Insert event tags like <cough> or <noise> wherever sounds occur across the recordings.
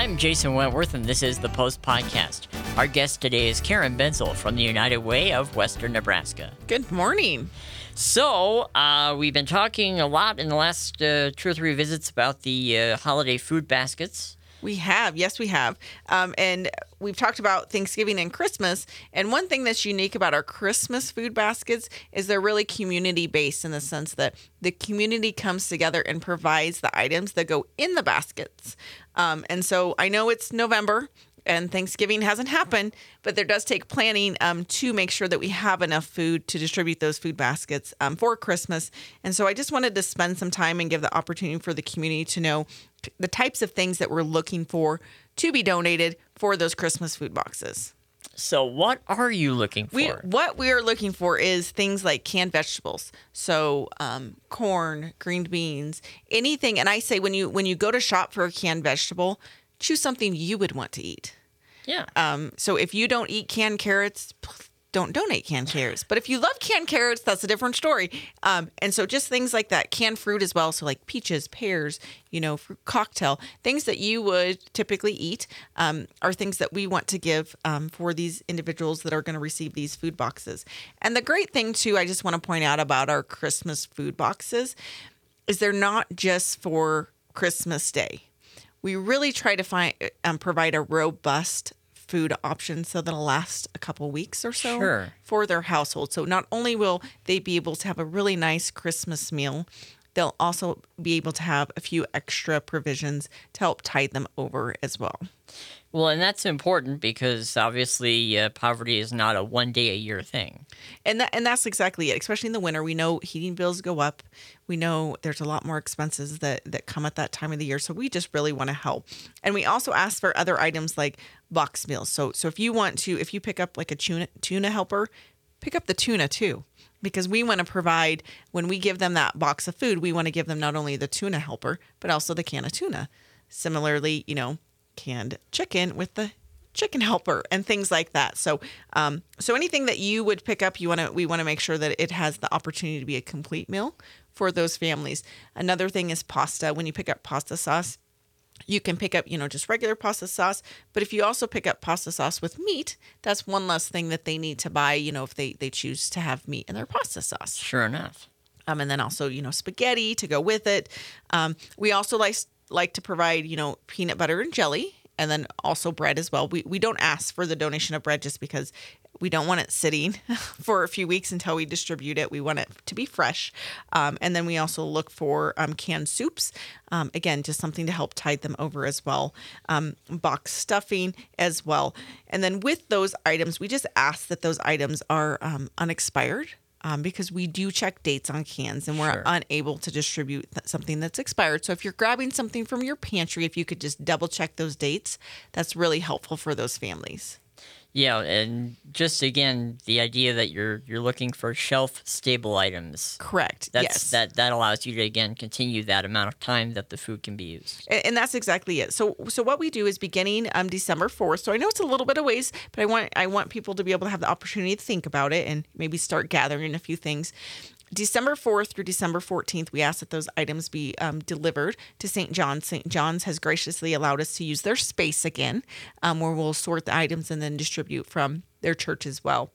I'm Jason Wentworth, and this is the Post Podcast. Our guest today is Karen Benzel from the United Way of Western Nebraska. Good morning. So, uh, we've been talking a lot in the last uh, two or three visits about the uh, holiday food baskets. We have, yes, we have. Um, and we've talked about Thanksgiving and Christmas. And one thing that's unique about our Christmas food baskets is they're really community based in the sense that the community comes together and provides the items that go in the baskets. Um, and so I know it's November and Thanksgiving hasn't happened, but there does take planning um, to make sure that we have enough food to distribute those food baskets um, for Christmas. And so I just wanted to spend some time and give the opportunity for the community to know the types of things that we're looking for to be donated for those Christmas food boxes. So, what are you looking for? We, what we are looking for is things like canned vegetables, so um, corn, green beans, anything. And I say when you when you go to shop for a canned vegetable, choose something you would want to eat. Yeah. Um, so if you don't eat canned carrots, don't donate canned carrots. But if you love canned carrots, that's a different story. Um, and so just things like that, canned fruit as well. So like peaches, pears, you know, fruit cocktail, things that you would typically eat um, are things that we want to give um, for these individuals that are going to receive these food boxes. And the great thing too, I just want to point out about our Christmas food boxes is they're not just for Christmas Day. We really try to find um, provide a robust food option so that'll last a couple weeks or so Sure. for their household. So not only will they be able to have a really nice Christmas meal, they'll also be able to have a few extra provisions to help tide them over as well. Well, and that's important because obviously uh, poverty is not a one day a year thing. And that and that's exactly it. Especially in the winter, we know heating bills go up. We know there's a lot more expenses that that come at that time of the year. So we just really want to help. And we also ask for other items like box meals. So so if you want to, if you pick up like a tuna tuna helper, pick up the tuna too. Because we want to provide when we give them that box of food, we want to give them not only the tuna helper, but also the can of tuna. Similarly, you know, canned chicken with the chicken helper and things like that. So, um, so anything that you would pick up, you want to we want to make sure that it has the opportunity to be a complete meal for those families. Another thing is pasta. When you pick up pasta sauce, you can pick up, you know, just regular pasta sauce. But if you also pick up pasta sauce with meat, that's one less thing that they need to buy, you know, if they, they choose to have meat in their pasta sauce. Sure enough. Um, and then also, you know, spaghetti to go with it. Um, we also like like to provide, you know, peanut butter and jelly, and then also bread as well. We we don't ask for the donation of bread just because we don't want it sitting <laughs> for a few weeks until we distribute it. We want it to be fresh. Um, and then we also look for um, canned soups. Um, again, just something to help tide them over as well. Um, box stuffing as well. And then with those items, we just ask that those items are um, unexpired. Um, because we do check dates on cans and we're Sure. unable to distribute th- something that's expired. So if you're grabbing something from your pantry, if you could just double check those dates, that's really helpful for those families. Yeah, and just again, the idea that you're you're looking for shelf stable items. Correct. That's yes. that that allows you to again continue that amount of time that the food can be used. A- and that's exactly it. So so what we do is beginning um December 4th. So I know it's a little bit of ways, but I want I want people to be able to have the opportunity to think about it and maybe start gathering a few things. December 4th through December 14th, we ask that those items be um, delivered to St. John's. St. John's has graciously allowed us to use their space again, um, where we'll sort the items and then distribute from their church as well.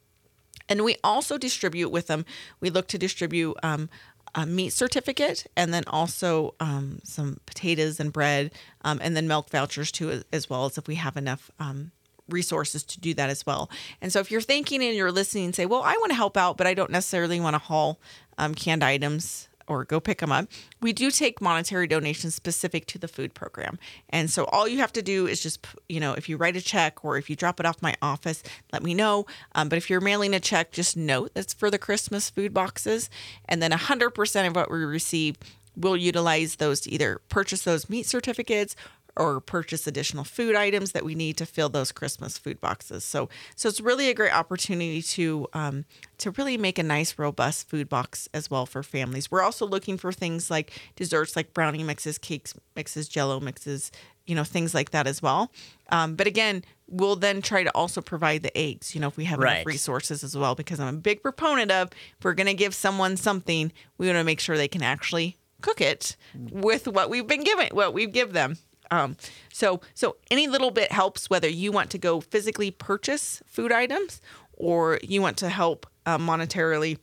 And we also distribute with them, we look to distribute um, a meat certificate and then also um, some potatoes and bread um, and then milk vouchers too, as well as if we have enough um, resources to do that as well. And so if you're thinking and you're listening and say, well, I want to help out, but I don't necessarily want to haul um, canned items or go pick them up. We do take monetary donations specific to the food program. And so all you have to do is just, you know, if you write a check or if you drop it off my office, let me know. Um, but if you're mailing a check, just note that's for the Christmas food boxes. And then 100% of what we receive, we'll utilize those to either purchase those meat certificates or purchase additional food items that we need to fill those Christmas food boxes. So, so it's really a great opportunity to um, to really make a nice, robust food box as well for families. We're also looking for things like desserts, like brownie mixes, cakes mixes, Jello mixes, you know, things like that as well. Um, but again, we'll then try to also provide the eggs. You know, if we have Right. enough resources as well, because I'm a big proponent of if we're going to give someone something, we want to make sure they can actually cook it with what we've been given, what we give them. Um, so so any little bit helps whether you want to go physically purchase food items or you want to help uh, monetarily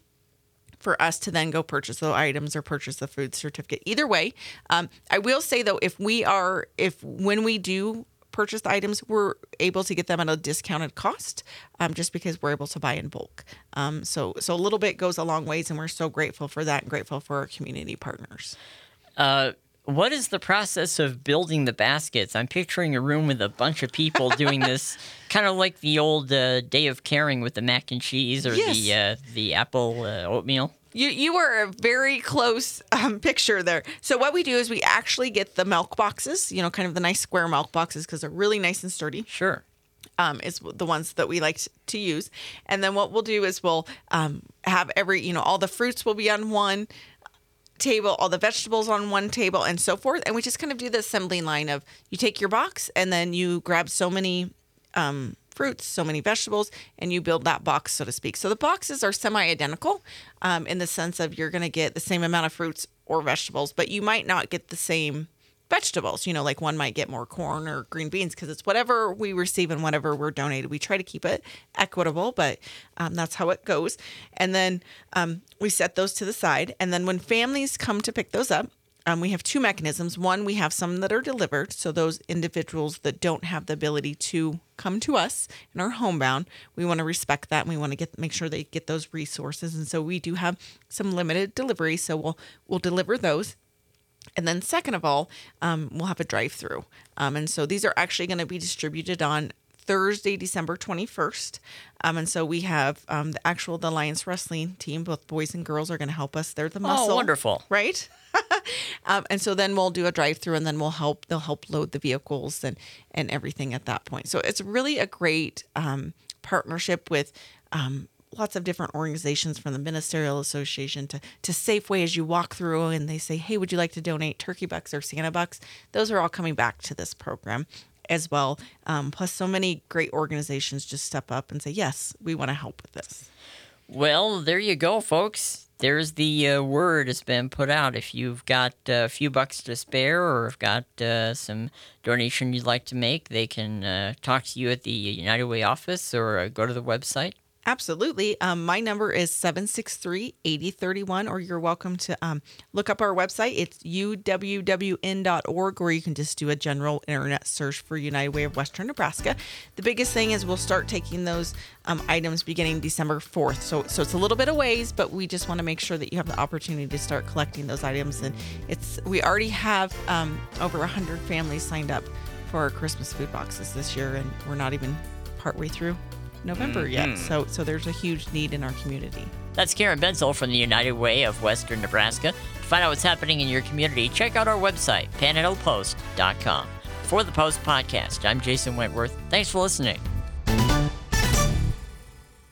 for us to then go purchase those items or purchase the food certificate. Either way, um, I will say though, if we are, if when we do purchase the items, we're able to get them at a discounted cost, um, just because we're able to buy in bulk. Um, so, so a little bit goes a long ways, and we're so grateful for that and grateful for our community partners. Uh, what is the process of building the baskets? I'm picturing a room with a bunch of people doing <laughs> this, kind of like the old uh, day of caring with the mac and cheese or Yes. the uh, the apple uh, oatmeal. You you are a very close um, picture there. So what we do is we actually get the milk boxes, you know, kind of the nice square milk boxes because they're really nice and sturdy. Sure. um, is the ones that we like to use. And then what we'll do is we'll um, have every, you know, all the fruits will be on one table, all the vegetables on one table, and so forth. And we just kind of do the assembly line of you take your box and then you grab so many um, fruits, so many vegetables, and you build that box, so to speak. So the boxes are semi identical um, in the sense of you're going to get the same amount of fruits or vegetables, but you might not get the same vegetables. You know, like one might get more corn or green beans because it's whatever we receive and whatever we're donated. We try to keep it equitable, but um, that's how it goes. And then um, we set those to the side. And then when families come to pick those up, um, we have two mechanisms. One, we have some that are delivered. So those individuals that don't have the ability to come to us and are homebound, we want to respect that and we want to get make sure they get those resources. And so we do have some limited delivery. So we'll we'll deliver those. And then, second of all, um, we'll have a drive through. Um, and so these are actually going to be distributed on Thursday, December 21st. Um, and so we have um, the actual the Alliance Wrestling team, both boys and girls, are going to help us. They're the muscle. Oh, wonderful. Right? <laughs> um, and so then we'll do a drive through and then we'll help, they'll help load the vehicles and, and everything at that point. So it's really a great um, partnership with um, lots of different organizations from the Ministerial Association to, to Safeway as you walk through and they say, hey, would you like to donate turkey bucks or Santa bucks? Those are all coming back to this program as well. Um, plus, so many great organizations just step up and say, yes, we want to help with this. Well, there you go, folks. There's the uh, word has been put out. If you've got uh, a few bucks to spare or have got uh, some donation you'd like to make, they can uh, talk to you at the United Way office or uh, go to the website. Absolutely. Um, my number is 763 8031, or you're welcome to um, look up our website. It's uwwn.org, or you can just do a general internet search for United Way of Western Nebraska. The biggest thing is we'll start taking those um, items beginning December 4th. So, so it's a little bit of ways, but we just want to make sure that you have the opportunity to start collecting those items. And it's we already have um, over 100 families signed up for our Christmas food boxes this year, and we're not even partway through November yet. Mm-hmm. So so there's a huge need in our community. That's Karen Benzel from the United Way of Western Nebraska. To find out what's happening in your community, check out our website, panhandlepost.com. For the Post Podcast, I'm Jason Wentworth. Thanks for listening.